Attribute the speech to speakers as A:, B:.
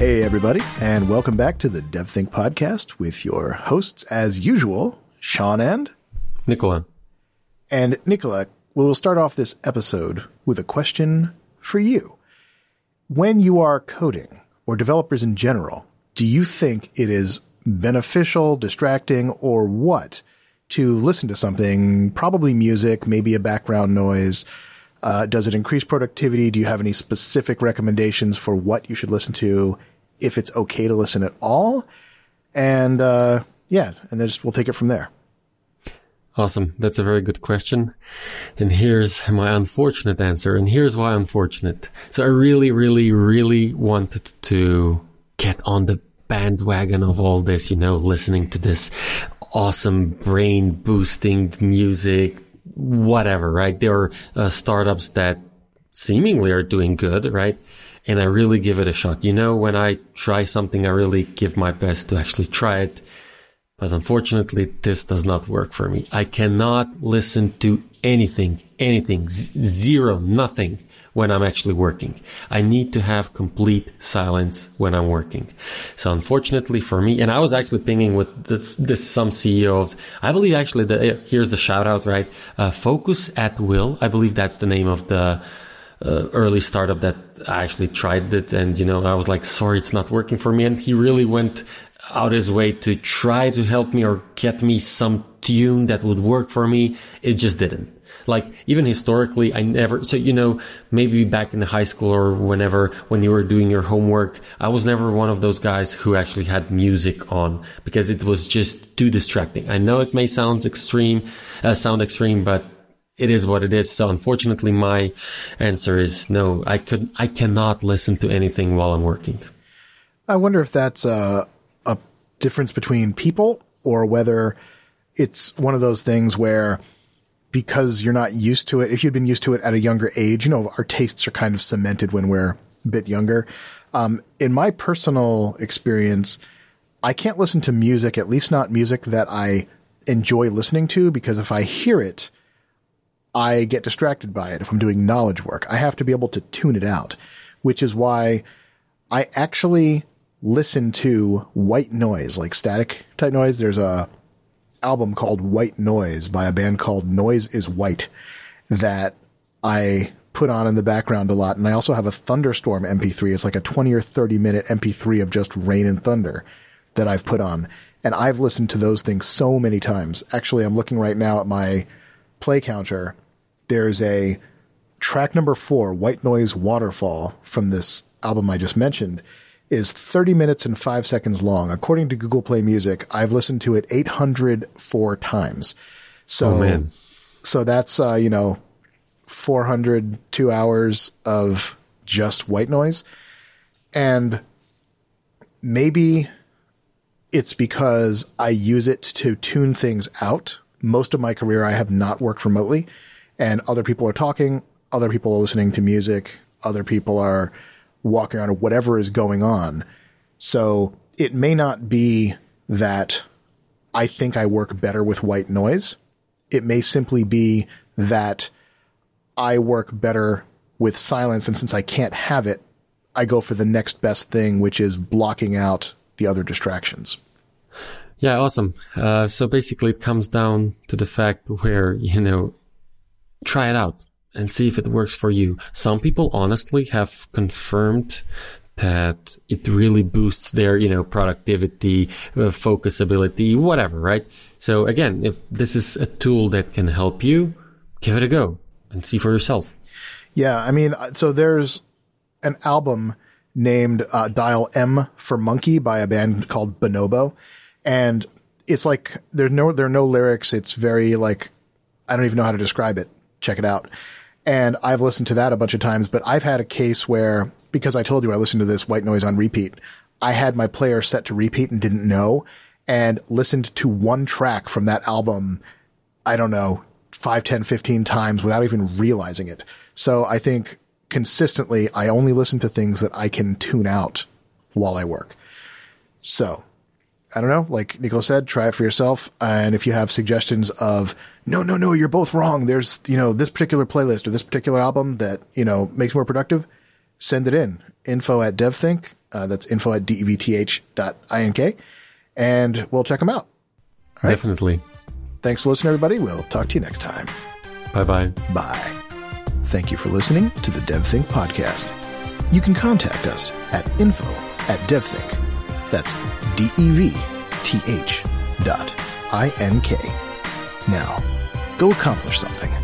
A: Hey, everybody, and welcome back to the DevThink podcast with your hosts, as usual, Sean and
B: Nicola.
A: And Nicola, we will start off this episode with a question for you. When you are coding, or developers in general, do you think it is beneficial, distracting, or what to listen to something, probably music, maybe a background noise? Uh, does it increase productivity? Do you have any specific recommendations for what you should listen to? If it's okay to listen at all? And, uh, yeah, and then just we'll take it from there.
B: Awesome. That's a very good question. And here's my unfortunate answer. And here's why unfortunate. So I really, really, really wanted to get on the bandwagon of all this, you know, listening to this awesome brain boosting music, whatever, right? There are uh, startups that seemingly are doing good, right? And I really give it a shot. You know, when I try something, I really give my best to actually try it. But unfortunately, this does not work for me. I cannot listen to anything, anything, z- zero, nothing when I'm actually working. I need to have complete silence when I'm working. So unfortunately for me, and I was actually pinging with this, this some CEOs. I believe actually that here's the shout out, right? Uh, Focus at Will. I believe that's the name of the, uh, early startup that I actually tried it and you know I was like sorry it's not working for me. And he really went out his way to try to help me or get me some tune that would work for me. It just didn't. Like even historically I never so you know maybe back in high school or whenever when you were doing your homework I was never one of those guys who actually had music on because it was just too distracting. I know it may sound extreme uh, sound extreme but it is what it is. So unfortunately, my answer is no. I could, I cannot listen to anything while I'm working.
A: I wonder if that's a, a difference between people or whether it's one of those things where because you're not used to it, if you'd been used to it at a younger age, you know, our tastes are kind of cemented when we're a bit younger. Um, in my personal experience, I can't listen to music, at least not music that I enjoy listening to, because if I hear it, I get distracted by it if I'm doing knowledge work. I have to be able to tune it out, which is why I actually listen to white noise, like static type noise. There's a album called White Noise by a band called Noise is White that I put on in the background a lot. And I also have a thunderstorm MP3. It's like a 20 or 30 minute MP3 of just rain and thunder that I've put on. And I've listened to those things so many times. Actually, I'm looking right now at my play counter, there's a track number four, White Noise Waterfall from this album I just mentioned is 30 minutes and five seconds long. According to Google Play Music, I've listened to it 804 times. So,
B: oh, man.
A: so that's, uh, you know, 402 hours of just white noise. And maybe it's because I use it to tune things out most of my career, I have not worked remotely and other people are talking, other people are listening to music, other people are walking around whatever is going on. So it may not be that I think I work better with white noise. It may simply be that I work better with silence. And since I can't have it, I go for the next best thing, which is blocking out the other distractions.
B: Yeah, awesome. Uh, so basically, it comes down to the fact where you know, try it out and see if it works for you. Some people honestly have confirmed that it really boosts their, you know, productivity, uh, focus ability, whatever, right? So again, if this is a tool that can help you, give it a go and see for yourself.
A: Yeah, I mean, uh, so there's an album named uh, Dial M for Monkey by a band called Bonobo and it's like there's no there are no lyrics. It's very like I don't even know how to describe it. Check it out. And I've listened to that a bunch of times, but I've had a case where because I told you I listened to this white noise on repeat, I had my player set to repeat and didn't know and listened to one track from that album, I don't know, 5, 10, 15 times without even realizing it. So I think consistently I only listen to things that I can tune out while I work. So I don't know, like Nico said, try it for yourself. And if you have suggestions of, no, no, no, you're both wrong. There's, you know, this particular playlist or this particular album that, you know, makes more productive, send it in. Info at devthink. Uh, that's info at devth dot ink. And we'll check them out.
B: Definitely.
A: Thanks for listening, everybody. We'll talk to you next time.
B: Bye bye.
A: Bye. Thank you for listening to the DevThink podcast. You can contact us at info at devthink. That's D-E-V-T-H dot I-N-K. Now, go accomplish something.